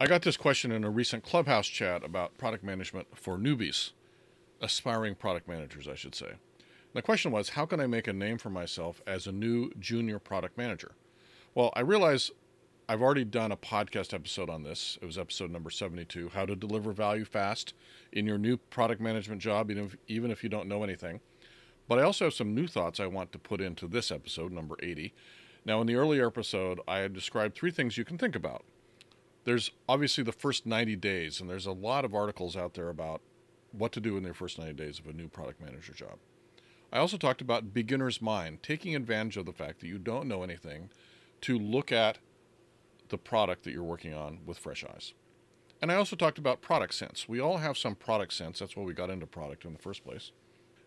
I got this question in a recent Clubhouse chat about product management for newbies, aspiring product managers, I should say. The question was, how can I make a name for myself as a new junior product manager? Well, I realize I've already done a podcast episode on this. It was episode number 72 How to Deliver Value Fast in Your New Product Management Job, even if, even if you don't know anything. But I also have some new thoughts I want to put into this episode, number 80. Now, in the earlier episode, I had described three things you can think about there's obviously the first 90 days, and there's a lot of articles out there about what to do in their first 90 days of a new product manager job. I also talked about beginner's mind, taking advantage of the fact that you don't know anything to look at the product that you're working on with fresh eyes. And I also talked about product sense. We all have some product sense. That's why we got into product in the first place.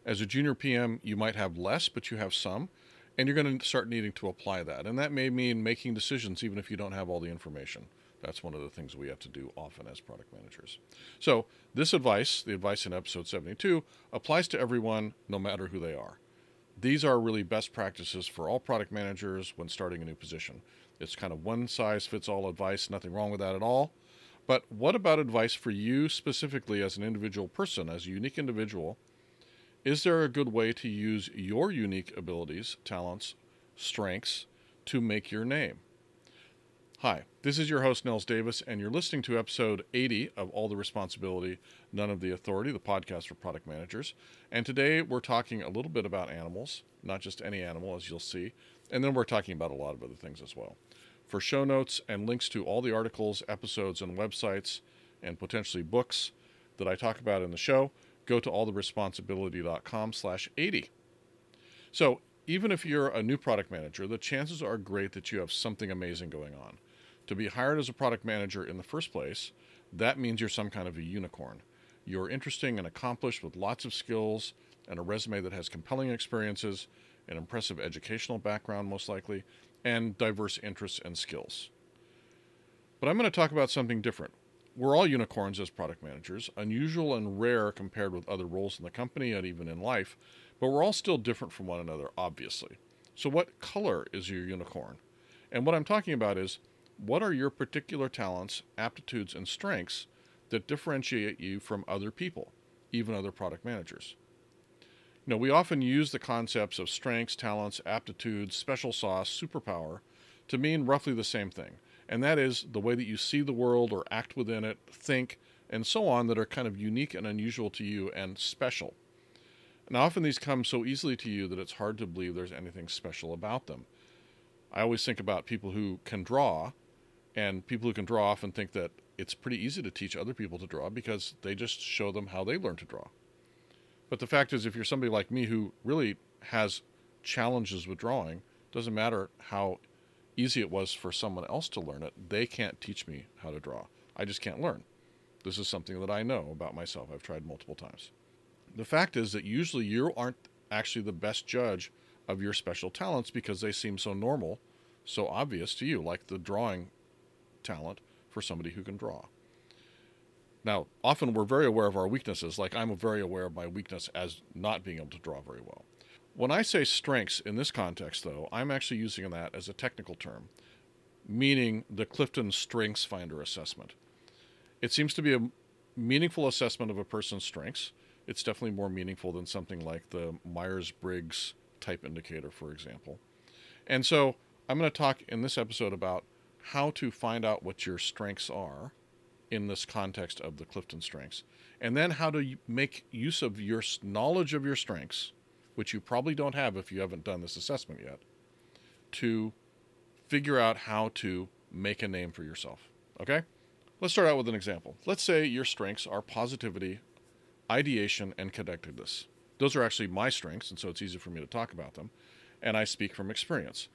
As a junior PM, you might have less, but you have some, and you're going to start needing to apply that. And that may mean making decisions even if you don't have all the information. That's one of the things we have to do often as product managers. So, this advice, the advice in episode 72, applies to everyone no matter who they are. These are really best practices for all product managers when starting a new position. It's kind of one size fits all advice, nothing wrong with that at all. But what about advice for you specifically as an individual person, as a unique individual? Is there a good way to use your unique abilities, talents, strengths to make your name? Hi, this is your host, Nils Davis, and you're listening to episode 80 of All the Responsibility, None of the Authority, the podcast for product managers. And today we're talking a little bit about animals, not just any animal, as you'll see, and then we're talking about a lot of other things as well. For show notes and links to all the articles, episodes, and websites, and potentially books that I talk about in the show, go to alltheresponsibility.com slash 80. So even if you're a new product manager, the chances are great that you have something amazing going on. To be hired as a product manager in the first place, that means you're some kind of a unicorn. You're interesting and accomplished with lots of skills and a resume that has compelling experiences, an impressive educational background, most likely, and diverse interests and skills. But I'm going to talk about something different. We're all unicorns as product managers, unusual and rare compared with other roles in the company and even in life, but we're all still different from one another, obviously. So, what color is your unicorn? And what I'm talking about is what are your particular talents, aptitudes, and strengths that differentiate you from other people, even other product managers? You know, we often use the concepts of strengths, talents, aptitudes, special sauce, superpower to mean roughly the same thing. And that is the way that you see the world or act within it, think, and so on that are kind of unique and unusual to you and special. And often these come so easily to you that it's hard to believe there's anything special about them. I always think about people who can draw and people who can draw often think that it's pretty easy to teach other people to draw because they just show them how they learn to draw. But the fact is, if you're somebody like me who really has challenges with drawing, doesn't matter how easy it was for someone else to learn it, they can't teach me how to draw. I just can't learn. This is something that I know about myself. I've tried multiple times. The fact is that usually you aren't actually the best judge of your special talents because they seem so normal, so obvious to you, like the drawing talent for somebody who can draw. Now, often we're very aware of our weaknesses, like I'm very aware of my weakness as not being able to draw very well. When I say strengths in this context, though, I'm actually using that as a technical term, meaning the Clifton Strengths Finder assessment. It seems to be a meaningful assessment of a person's strengths. It's definitely more meaningful than something like the Myers Briggs type indicator, for example. And so I'm going to talk in this episode about how to find out what your strengths are in this context of the Clifton strengths, and then how to make use of your knowledge of your strengths, which you probably don't have if you haven't done this assessment yet, to figure out how to make a name for yourself. Okay? Let's start out with an example. Let's say your strengths are positivity, ideation, and connectedness. Those are actually my strengths, and so it's easy for me to talk about them, and I speak from experience.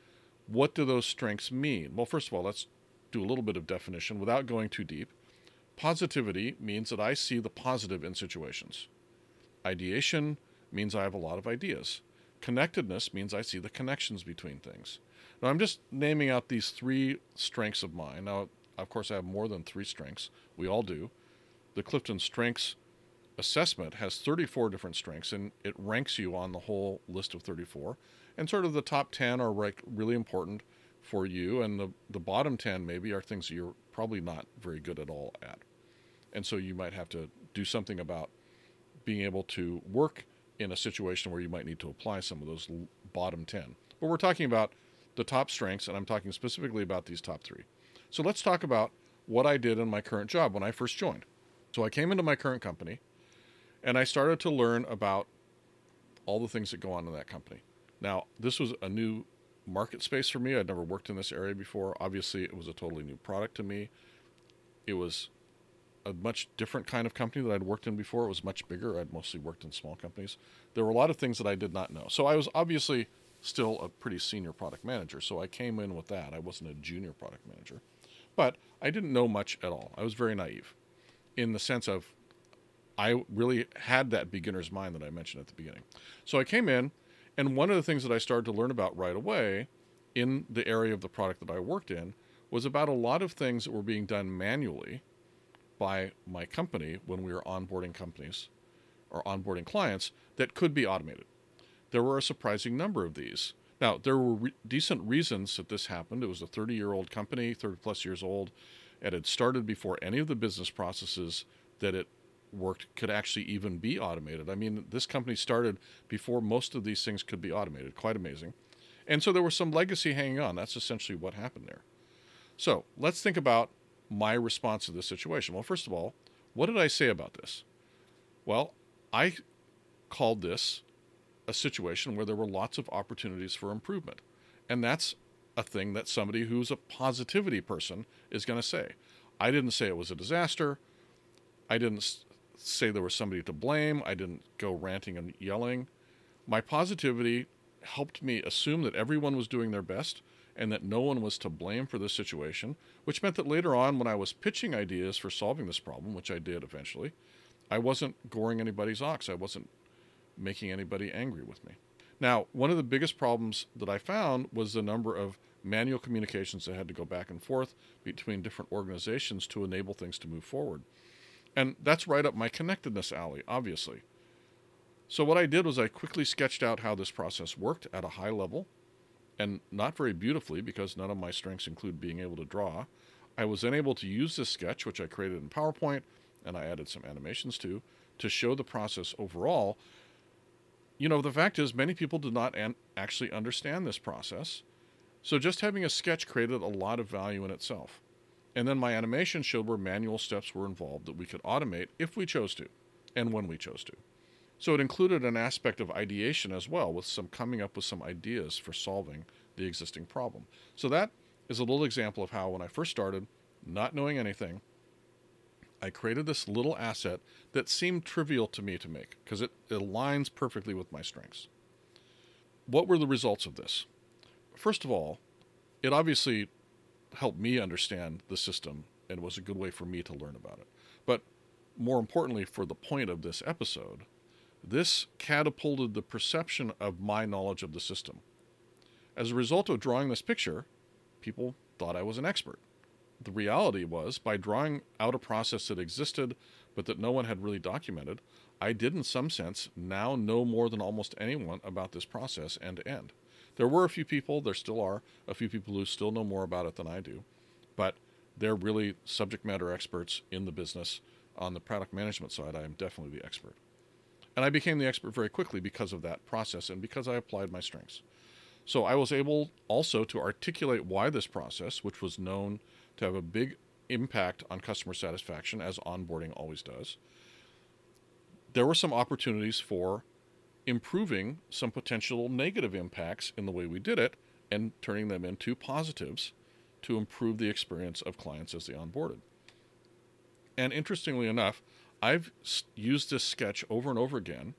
What do those strengths mean? Well, first of all, let's do a little bit of definition without going too deep. Positivity means that I see the positive in situations. Ideation means I have a lot of ideas. Connectedness means I see the connections between things. Now, I'm just naming out these three strengths of mine. Now, of course, I have more than three strengths. We all do. The Clifton Strengths assessment has 34 different strengths, and it ranks you on the whole list of 34 and sort of the top 10 are like really important for you, and the, the bottom 10 maybe are things you're probably not very good at all at. And so you might have to do something about being able to work in a situation where you might need to apply some of those bottom 10. But we're talking about the top strengths, and I'm talking specifically about these top three. So let's talk about what I did in my current job when I first joined. So I came into my current company and I started to learn about all the things that go on in that company. Now, this was a new market space for me. I'd never worked in this area before. Obviously, it was a totally new product to me. It was a much different kind of company that I'd worked in before. It was much bigger. I'd mostly worked in small companies. There were a lot of things that I did not know. So I was obviously still a pretty senior product manager. So I came in with that. I wasn't a junior product manager. But I didn't know much at all. I was very naive in the sense of I really had that beginner's mind that I mentioned at the beginning. So I came in, and one of the things that I started to learn about right away in the area of the product that I worked in was about a lot of things that were being done manually by my company when we were onboarding companies or onboarding clients that could be automated. There were a surprising number of these. Now, there were re- decent reasons that this happened. It was a 30 year old company, 30 plus years old. And it had started before any of the business processes that it worked could actually even be automated. I mean, this company started before most of these things could be automated. Quite amazing. And so there was some legacy hanging on. That's essentially what happened there. So let's think about my response to this situation. Well, first of all, what did I say about this? Well, I called this a situation where there were lots of opportunities for improvement. And that's a thing that somebody who's a positivity person is going to say. I didn't say it was a disaster. I didn't say there was somebody to blame. I didn't go ranting and yelling. My positivity helped me assume that everyone was doing their best and that no one was to blame for this situation, which meant that later on, when I was pitching ideas for solving this problem, which I did eventually, I wasn't goring anybody's ox. I wasn't making anybody angry with me. Now, one of the biggest problems that I found was the number of manual communications that had to go back and forth between different organizations to enable things to move forward. And that's right up my connectedness alley, obviously. So, what I did was I quickly sketched out how this process worked at a high level, and not very beautifully because none of my strengths include being able to draw. I was then able to use this sketch, which I created in PowerPoint and I added some animations to, to show the process overall you know, the fact is, many people did not an- actually understand this process. So just having a sketch created a lot of value in itself. And then my animation showed where manual steps were involved that we could automate if we chose to, and when we chose to. So it included an aspect of ideation as well, with some coming up with some ideas for solving the existing problem. So that is a little example of how, when I first started, not knowing anything, I created this little asset that seemed trivial to me to make because it, it aligns perfectly with my strengths. What were the results of this? First of all, it obviously helped me understand the system and was a good way for me to learn about it. But more importantly, for the point of this episode, this catapulted the perception of my knowledge of the system. As a result of drawing this picture, people thought I was an expert the reality was by drawing out a process that existed but that no one had really documented, I did, in some sense, now know more than almost anyone about this process end to end. There were a few people, there still are, a few people who still know more about it than I do, but they're really subject matter experts in the business. On the product management side, I am definitely the expert. And I became the expert very quickly because of that process and because I applied my strengths. So I was able also to articulate why this process, which was known to have a big impact on customer satisfaction, as onboarding always does. There were some opportunities for improving some potential negative impacts in the way we did it and turning them into positives to improve the experience of clients as they onboarded. And interestingly enough, I've used this sketch over and over again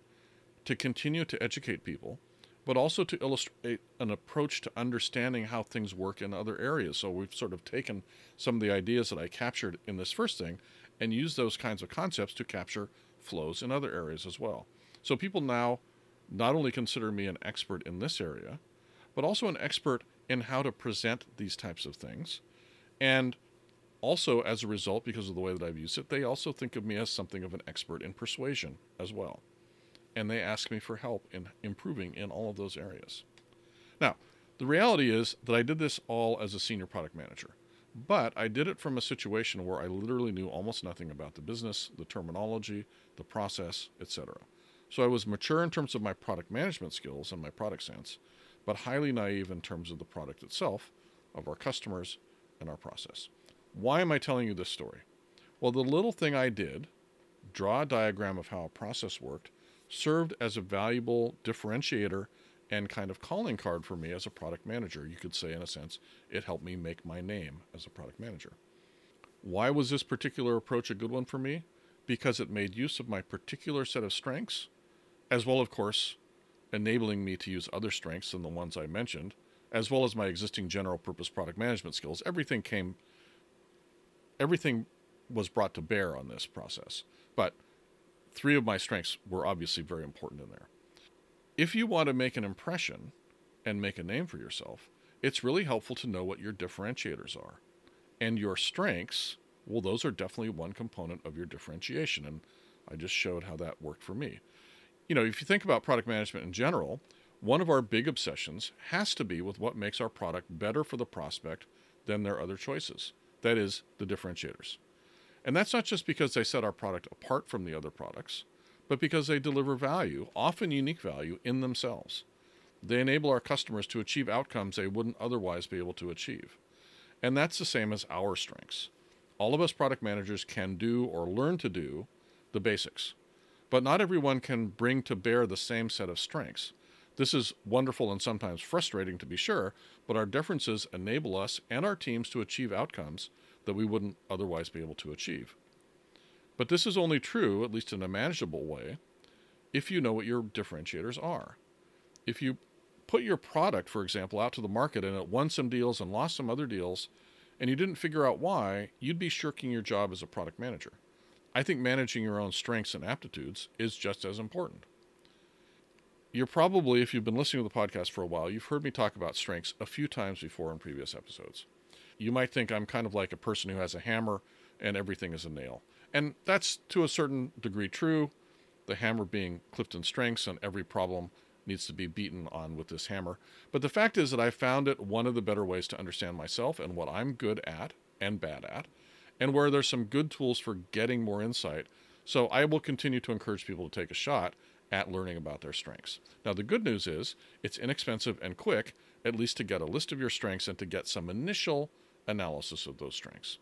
to continue to educate people but also to illustrate an approach to understanding how things work in other areas. So we've sort of taken some of the ideas that I captured in this first thing and used those kinds of concepts to capture flows in other areas as well. So people now not only consider me an expert in this area, but also an expert in how to present these types of things. And also, as a result, because of the way that I've used it, they also think of me as something of an expert in persuasion as well and they ask me for help in improving in all of those areas. Now, The reality is that I did this all as a senior product manager, but I did it from a situation where I literally knew almost nothing about the business, the terminology, the process, etc. So I was mature in terms of my product management skills and my product sense, but highly naive in terms of the product itself, of our customers, and our process. Why am I telling you this story? Well, the little thing I did, draw a diagram of how a process worked, served as a valuable differentiator and kind of calling card for me as a product manager. You could say, in a sense, it helped me make my name as a product manager. Why was this particular approach a good one for me? Because it made use of my particular set of strengths, as well, of course, enabling me to use other strengths than the ones I mentioned, as well as my existing general purpose product management skills. Everything came, everything was brought to bear on this process. But three of my strengths were obviously very important in there. If you want to make an impression and make a name for yourself, it's really helpful to know what your differentiators are. And your strengths, well, those are definitely one component of your differentiation. And I just showed how that worked for me. You know, if you think about product management in general, one of our big obsessions has to be with what makes our product better for the prospect than their other choices. That is, the differentiators. And that's not just because they set our product apart from the other products, but because they deliver value, often unique value, in themselves. They enable our customers to achieve outcomes they wouldn't otherwise be able to achieve. And that's the same as our strengths. All of us product managers can do or learn to do the basics, but not everyone can bring to bear the same set of strengths. This is wonderful and sometimes frustrating to be sure, but our differences enable us and our teams to achieve outcomes that we wouldn't otherwise be able to achieve. But this is only true, at least in a manageable way, if you know what your differentiators are. If you put your product, for example, out to the market and it won some deals and lost some other deals, and you didn't figure out why, you'd be shirking your job as a product manager. I think managing your own strengths and aptitudes is just as important. You're probably, if you've been listening to the podcast for a while, you've heard me talk about strengths a few times before in previous episodes you might think I'm kind of like a person who has a hammer and everything is a nail. And that's to a certain degree true, the hammer being Clifton Strengths, and every problem needs to be beaten on with this hammer. But the fact is that I found it one of the better ways to understand myself and what I'm good at and bad at, and where there's some good tools for getting more insight. So I will continue to encourage people to take a shot at learning about their strengths. Now, the good news is it's inexpensive and quick, at least to get a list of your strengths and to get some initial analysis of those strengths.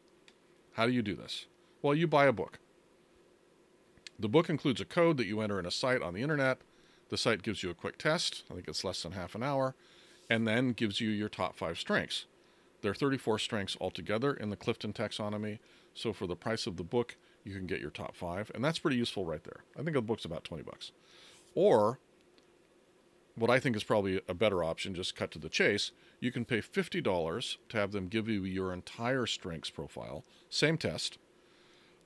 How do you do this? Well, you buy a book. The book includes a code that you enter in a site on the internet. The site gives you a quick test, I think it's less than half an hour, and then gives you your top five strengths. There are 34 strengths altogether in the Clifton taxonomy, so for the price of the book, you can get your top five, and that's pretty useful right there. I think the book's about 20 bucks. Or what I think is probably a better option, just cut to the chase, you can pay $50 to have them give you your entire strengths profile, same test,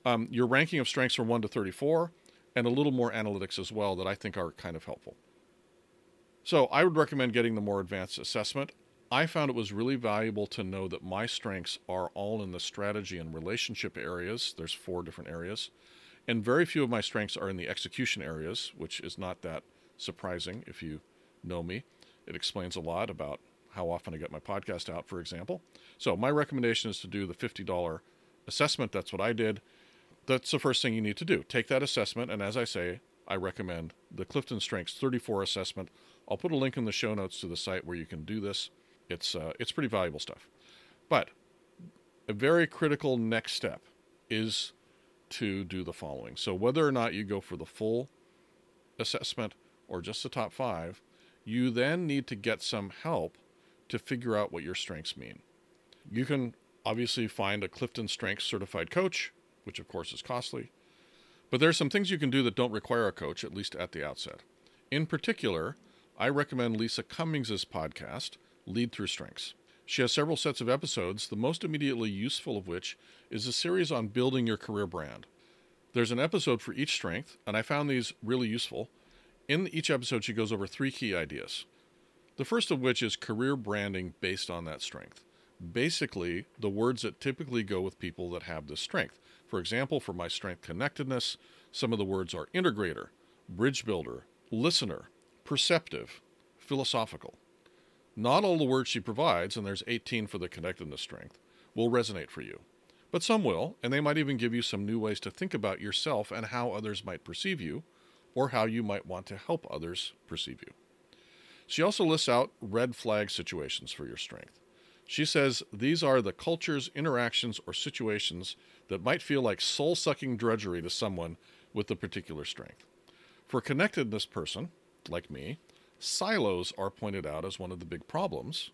um, your ranking of strengths from 1 to 34, and a little more analytics as well that I think are kind of helpful. So I would recommend getting the more advanced assessment. I found it was really valuable to know that my strengths are all in the strategy and relationship areas. There's four different areas. And very few of my strengths are in the execution areas, which is not that surprising if you know me. It explains a lot about how often I get my podcast out, for example. So, my recommendation is to do the $50 assessment. That's what I did. That's the first thing you need to do. Take that assessment, and as I say, I recommend the Clifton Strengths 34 assessment. I'll put a link in the show notes to the site where you can do this. It's uh, it's pretty valuable stuff. But a very critical next step is to do the following. So whether or not you go for the full assessment or just the top 5, you then need to get some help to figure out what your strengths mean. You can obviously find a Clifton Strengths certified coach, which of course is costly, but there are some things you can do that don't require a coach, at least at the outset. In particular, I recommend Lisa Cummings' podcast, Lead Through Strengths. She has several sets of episodes, the most immediately useful of which is a series on building your career brand. There's an episode for each strength, and I found these really useful. In each episode, she goes over three key ideas. The first of which is career branding based on that strength. Basically, the words that typically go with people that have this strength. For example, for my strength connectedness, some of the words are integrator, bridge builder, listener, perceptive, philosophical. Not all the words she provides, and there's 18 for the connectedness strength, will resonate for you. But some will, and they might even give you some new ways to think about yourself and how others might perceive you, or how you might want to help others perceive you. She also lists out red flag situations for your strength. She says these are the cultures, interactions, or situations that might feel like soul sucking drudgery to someone with a particular strength. For connectedness person, like me, silos are pointed out as one of the big problems.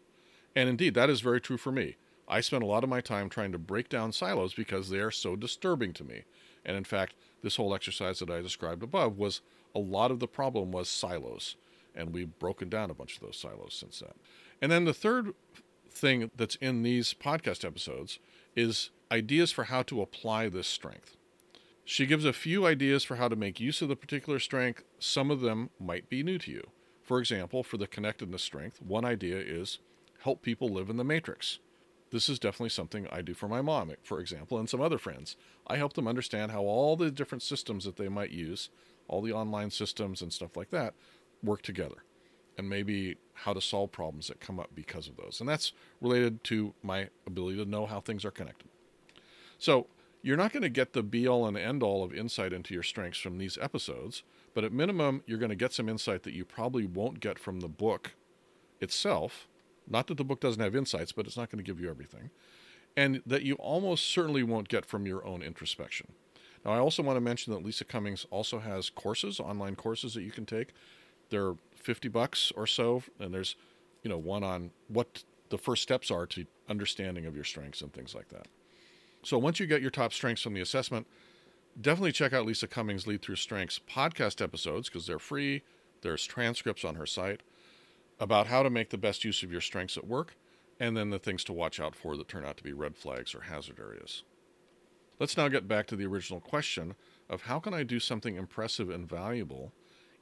And indeed, that is very true for me. I spend a lot of my time trying to break down silos because they are so disturbing to me. And in fact, this whole exercise that I described above was a lot of the problem was silos. And we've broken down a bunch of those silos since then. And then the third thing that's in these podcast episodes is ideas for how to apply this strength. She gives a few ideas for how to make use of the particular strength. Some of them might be new to you. For example, for the connectedness strength, one idea is help people live in the matrix. This is definitely something I do for my mom, for example, and some other friends. I help them understand how all the different systems that they might use, all the online systems and stuff like that, work together. And maybe how to solve problems that come up because of those. And that's related to my ability to know how things are connected. So, you're not going to get the be all and end all of insight into your strengths from these episodes, but at minimum, you're going to get some insight that you probably won't get from the book itself. Not that the book doesn't have insights, but it's not going to give you everything. And that you almost certainly won't get from your own introspection. Now, I also want to mention that Lisa Cummings also has courses, online courses that you can take. They're 50 bucks or so, and there's, you know, one on what the first steps are to understanding of your strengths and things like that. So once you get your top strengths from the assessment, definitely check out Lisa Cummings' Lead Through Strengths podcast episodes because they're free. There's transcripts on her site about how to make the best use of your strengths at work, and then the things to watch out for that turn out to be red flags or hazard areas. Let's now get back to the original question of how can I do something impressive and valuable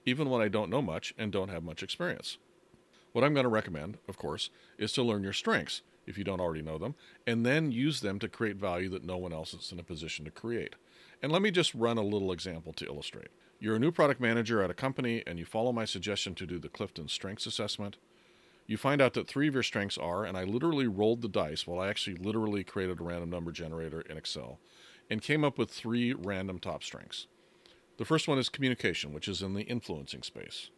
even when I don't know much and don't have much experience? What I'm going to recommend, of course, is to learn your strengths if you don't already know them, and then use them to create value that no one else is in a position to create. And let me just run a little example to illustrate. You're a new product manager at a company and you follow my suggestion to do the Clifton Strengths Assessment. You find out that three of your strengths are, and I literally rolled the dice while I actually literally created a random number generator in Excel and came up with three random top strengths. The first one is communication, which is in the influencing space.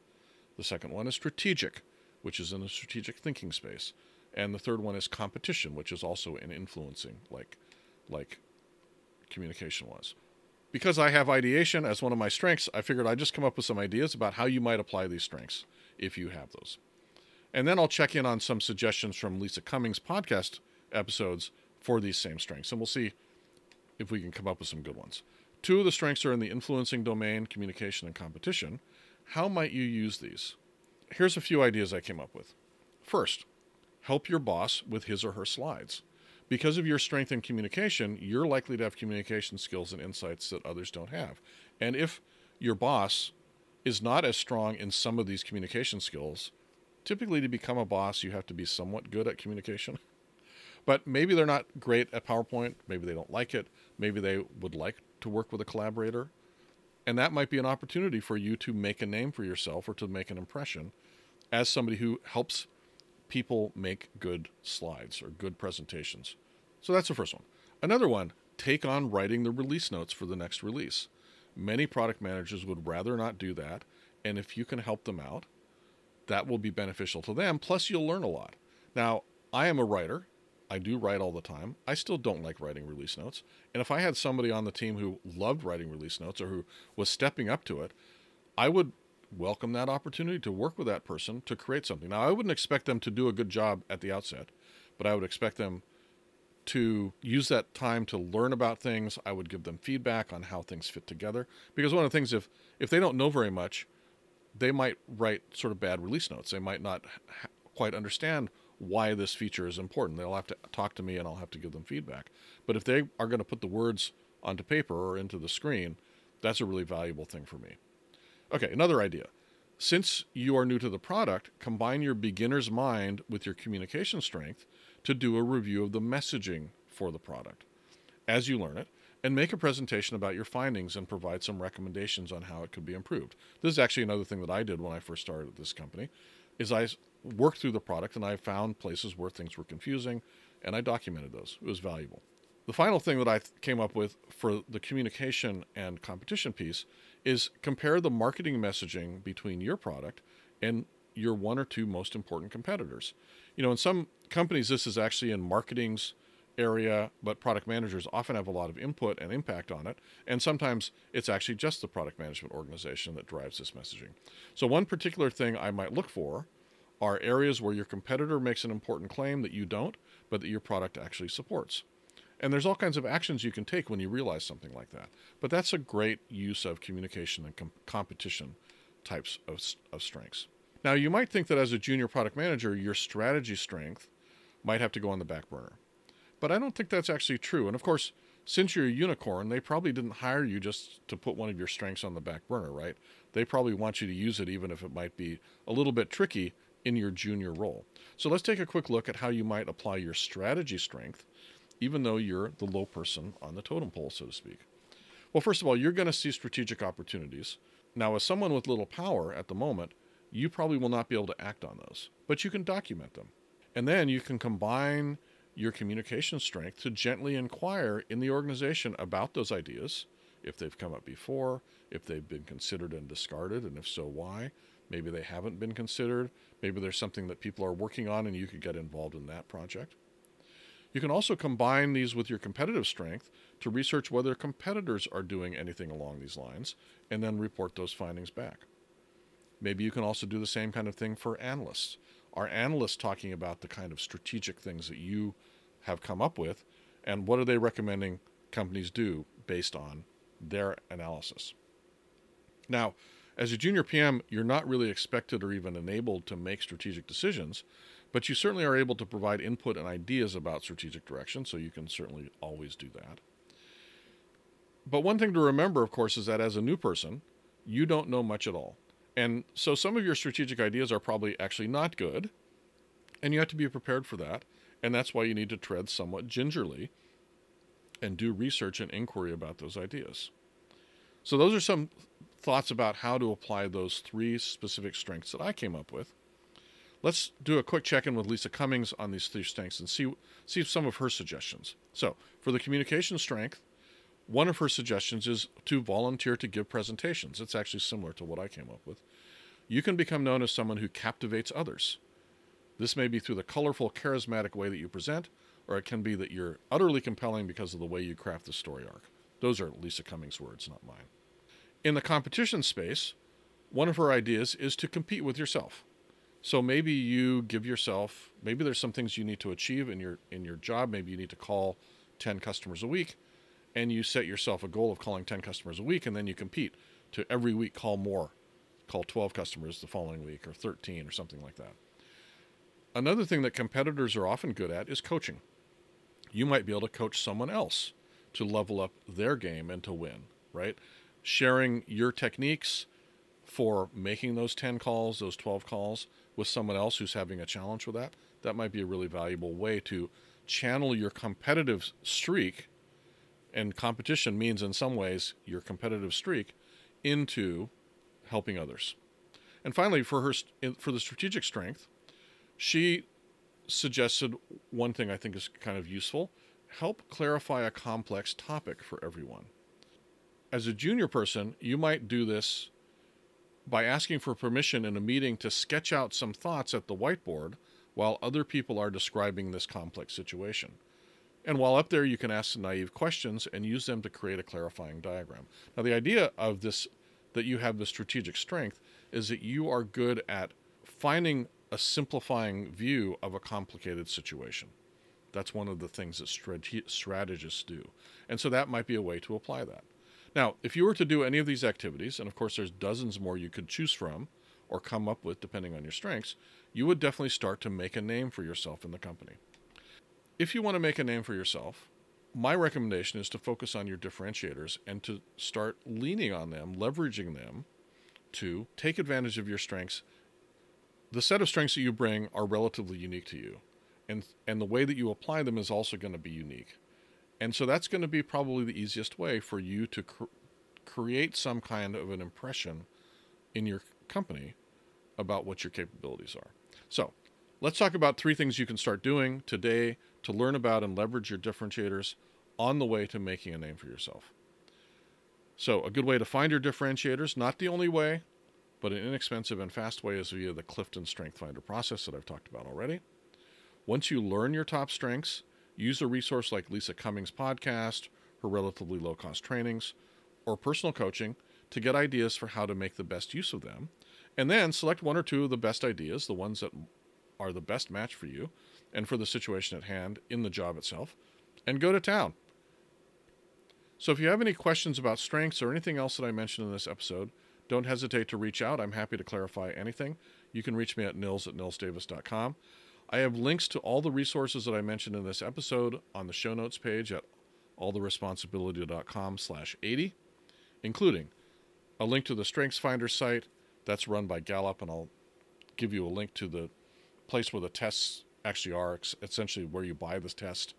The second one is strategic, which is in the strategic thinking space and the third one is competition, which is also in influencing, like like communication was. Because I have ideation as one of my strengths, I figured I'd just come up with some ideas about how you might apply these strengths if you have those. And then I'll check in on some suggestions from Lisa Cummings' podcast episodes for these same strengths, and we'll see if we can come up with some good ones. Two of the strengths are in the influencing domain, communication, and competition. How might you use these? Here's a few ideas I came up with. First, help your boss with his or her slides. Because of your strength in communication, you're likely to have communication skills and insights that others don't have. And if your boss is not as strong in some of these communication skills, typically to become a boss, you have to be somewhat good at communication. But maybe they're not great at PowerPoint. Maybe they don't like it. Maybe they would like to work with a collaborator. And that might be an opportunity for you to make a name for yourself or to make an impression as somebody who helps people make good slides or good presentations. So that's the first one. Another one, take on writing the release notes for the next release. Many product managers would rather not do that. And if you can help them out, that will be beneficial to them. Plus, you'll learn a lot. Now, I am a writer. I do write all the time. I still don't like writing release notes. And if I had somebody on the team who loved writing release notes or who was stepping up to it, I would welcome that opportunity to work with that person to create something. Now, I wouldn't expect them to do a good job at the outset, but I would expect them to use that time to learn about things. I would give them feedback on how things fit together. Because one of the things, if if they don't know very much, they might write sort of bad release notes. They might not ha- quite understand why this feature is important. They'll have to talk to me, and I'll have to give them feedback. But if they are going to put the words onto paper or into the screen, that's a really valuable thing for me. Okay, another idea. Since you are new to the product, combine your beginner's mind with your communication strength to do a review of the messaging for the product as you learn it and make a presentation about your findings and provide some recommendations on how it could be improved. This is actually another thing that I did when I first started at this company is I worked through the product and I found places where things were confusing and I documented those. It was valuable. The final thing that I came up with for the communication and competition piece is compare the marketing messaging between your product and your one or two most important competitors. You know, in some companies, this is actually in marketing's area, but product managers often have a lot of input and impact on it. And sometimes it's actually just the product management organization that drives this messaging. So, one particular thing I might look for are areas where your competitor makes an important claim that you don't, but that your product actually supports. And there's all kinds of actions you can take when you realize something like that. But that's a great use of communication and com- competition types of, of strengths. Now, you might think that as a junior product manager, your strategy strength might have to go on the back burner. But I don't think that's actually true. And of course, since you're a unicorn, they probably didn't hire you just to put one of your strengths on the back burner, right? They probably want you to use it even if it might be a little bit tricky in your junior role. So let's take a quick look at how you might apply your strategy strength, even though you're the low person on the totem pole, so to speak. Well, first of all, you're going to see strategic opportunities. Now, as someone with little power at the moment, you probably will not be able to act on those, but you can document them. And then you can combine your communication strength to gently inquire in the organization about those ideas, if they've come up before, if they've been considered and discarded, and if so, why. Maybe they haven't been considered. Maybe there's something that people are working on and you could get involved in that project. You can also combine these with your competitive strength to research whether competitors are doing anything along these lines and then report those findings back. Maybe you can also do the same kind of thing for analysts. Are analysts talking about the kind of strategic things that you have come up with, and what are they recommending companies do based on their analysis? Now, as a junior PM, you're not really expected or even enabled to make strategic decisions, but you certainly are able to provide input and ideas about strategic direction, so you can certainly always do that. But one thing to remember, of course, is that as a new person, you don't know much at all. And so some of your strategic ideas are probably actually not good, and you have to be prepared for that. And that's why you need to tread somewhat gingerly and do research and inquiry about those ideas. So, those are some thoughts about how to apply those three specific strengths that I came up with. Let's do a quick check in with Lisa Cummings on these three strengths and see, see some of her suggestions. So, for the communication strength, one of her suggestions is to volunteer to give presentations. It's actually similar to what I came up with. You can become known as someone who captivates others. This may be through the colorful, charismatic way that you present, or it can be that you're utterly compelling because of the way you craft the story arc. Those are Lisa Cummings' words, not mine. In the competition space, one of her ideas is to compete with yourself. So maybe you give yourself maybe there's some things you need to achieve in your in your job, maybe you need to call 10 customers a week and you set yourself a goal of calling 10 customers a week and then you compete to every week call more. Call 12 customers the following week or 13 or something like that. Another thing that competitors are often good at is coaching. You might be able to coach someone else to level up their game and to win right sharing your techniques for making those 10 calls those 12 calls with someone else who's having a challenge with that that might be a really valuable way to channel your competitive streak and competition means in some ways your competitive streak into helping others. And finally, for her for the strategic strength, she suggested one thing I think is kind of useful: help clarify a complex topic for everyone. As a junior person, you might do this by asking for permission in a meeting to sketch out some thoughts at the whiteboard while other people are describing this complex situation. And while up there, you can ask naive questions and use them to create a clarifying diagram. Now, the idea of this, that you have the strategic strength, is that you are good at finding a simplifying view of a complicated situation. That's one of the things that strate- strategists do. And so that might be a way to apply that. Now, if you were to do any of these activities, and of course there's dozens more you could choose from or come up with depending on your strengths, you would definitely start to make a name for yourself in the company if you want to make a name for yourself, my recommendation is to focus on your differentiators and to start leaning on them, leveraging them to take advantage of your strengths. The set of strengths that you bring are relatively unique to you, and and the way that you apply them is also going to be unique. And so that's going to be probably the easiest way for you to cr- create some kind of an impression in your company about what your capabilities are. So, let's talk about three things you can start doing today to learn about and leverage your differentiators on the way to making a name for yourself. So, a good way to find your differentiators, not the only way, but an inexpensive and fast way is via the Clifton Strength Finder process that I've talked about already. Once you learn your top strengths, use a resource like Lisa Cummings' podcast, her relatively low cost trainings, or personal coaching to get ideas for how to make the best use of them. And then select one or two of the best ideas, the ones that are the best match for you and for the situation at hand in the job itself, and go to town. So if you have any questions about strengths or anything else that I mentioned in this episode, don't hesitate to reach out. I'm happy to clarify anything. You can reach me at nils at nilsdavis.com. I have links to all the resources that I mentioned in this episode on the show notes page at alltheresponsibility.com slash 80, including a link to the Strengths Finder site that's run by Gallup, and I'll give you a link to the place where the tests actually are, essentially where you buy this test,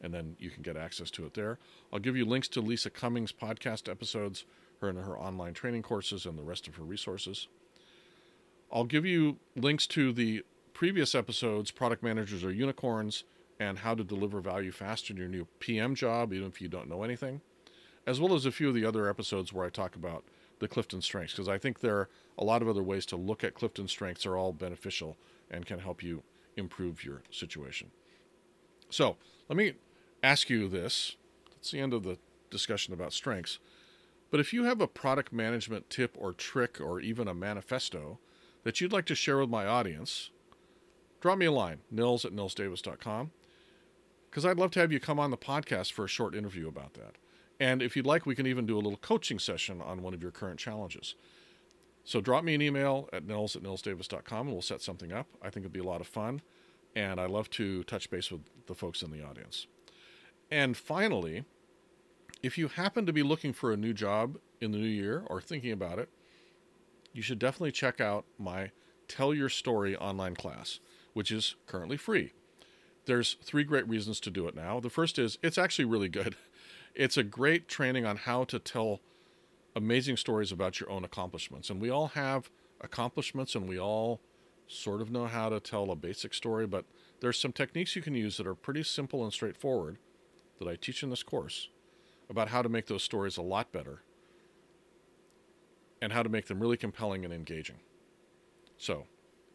and then you can get access to it there. I'll give you links to Lisa Cummings' podcast episodes, her and her online training courses, and the rest of her resources. I'll give you links to the previous episodes, Product Managers Are Unicorns, and How to Deliver Value Fast in Your New PM Job, even if you don't know anything, as well as a few of the other episodes where I talk about the Clifton strengths, because I think there are a lot of other ways to look at Clifton strengths are all beneficial and can help you improve your situation. So let me ask you this. That's the end of the discussion about strengths. But if you have a product management tip or trick or even a manifesto that you'd like to share with my audience, drop me a line, nils at nilsdavis.com, because I'd love to have you come on the podcast for a short interview about that. And if you'd like, we can even do a little coaching session on one of your current challenges. So drop me an email at nils at nilsdavis.com and we'll set something up. I think it'd be a lot of fun. And I love to touch base with the folks in the audience. And finally, if you happen to be looking for a new job in the new year or thinking about it, you should definitely check out my Tell Your Story online class, which is currently free. There's three great reasons to do it now. The first is it's actually really good. It's a great training on how to tell amazing stories about your own accomplishments. And we all have accomplishments and we all sort of know how to tell a basic story, but there's some techniques you can use that are pretty simple and straightforward that I teach in this course about how to make those stories a lot better and how to make them really compelling and engaging. So,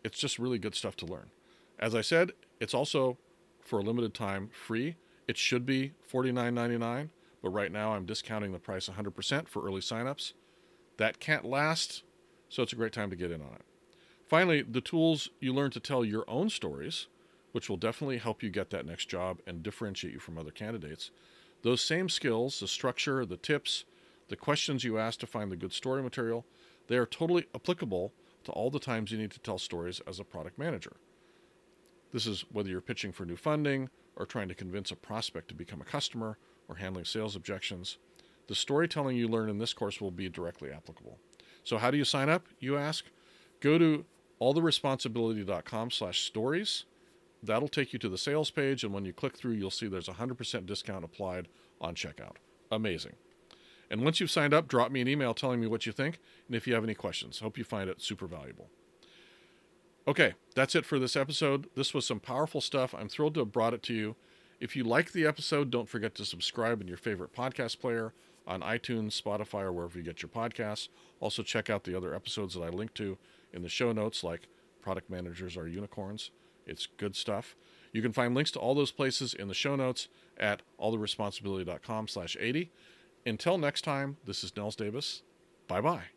it's just really good stuff to learn. As I said, it's also for a limited time free. It should be $49.99 but right now I'm discounting the price 100% for early signups. That can't last, so it's a great time to get in on it. Finally, the tools you learn to tell your own stories, which will definitely help you get that next job and differentiate you from other candidates. Those same skills, the structure, the tips, the questions you ask to find the good story material, they are totally applicable to all the times you need to tell stories as a product manager. This is whether you're pitching for new funding or trying to convince a prospect to become a customer or handling sales objections. The storytelling you learn in this course will be directly applicable. So how do you sign up, you ask? Go to alltheresponsibility.com slash stories. That'll take you to the sales page, and when you click through, you'll see there's a 100% discount applied on checkout. Amazing. And once you've signed up, drop me an email telling me what you think and if you have any questions. Hope you find it super valuable. Okay, that's it for this episode. This was some powerful stuff. I'm thrilled to have brought it to you. If you like the episode, don't forget to subscribe in your favorite podcast player on iTunes, Spotify, or wherever you get your podcasts. Also, check out the other episodes that I link to in the show notes, like Product Managers Are Unicorns. It's good stuff. You can find links to all those places in the show notes at alltheresponsibility.com slash 80. Until next time, this is Nils Davis. Bye-bye.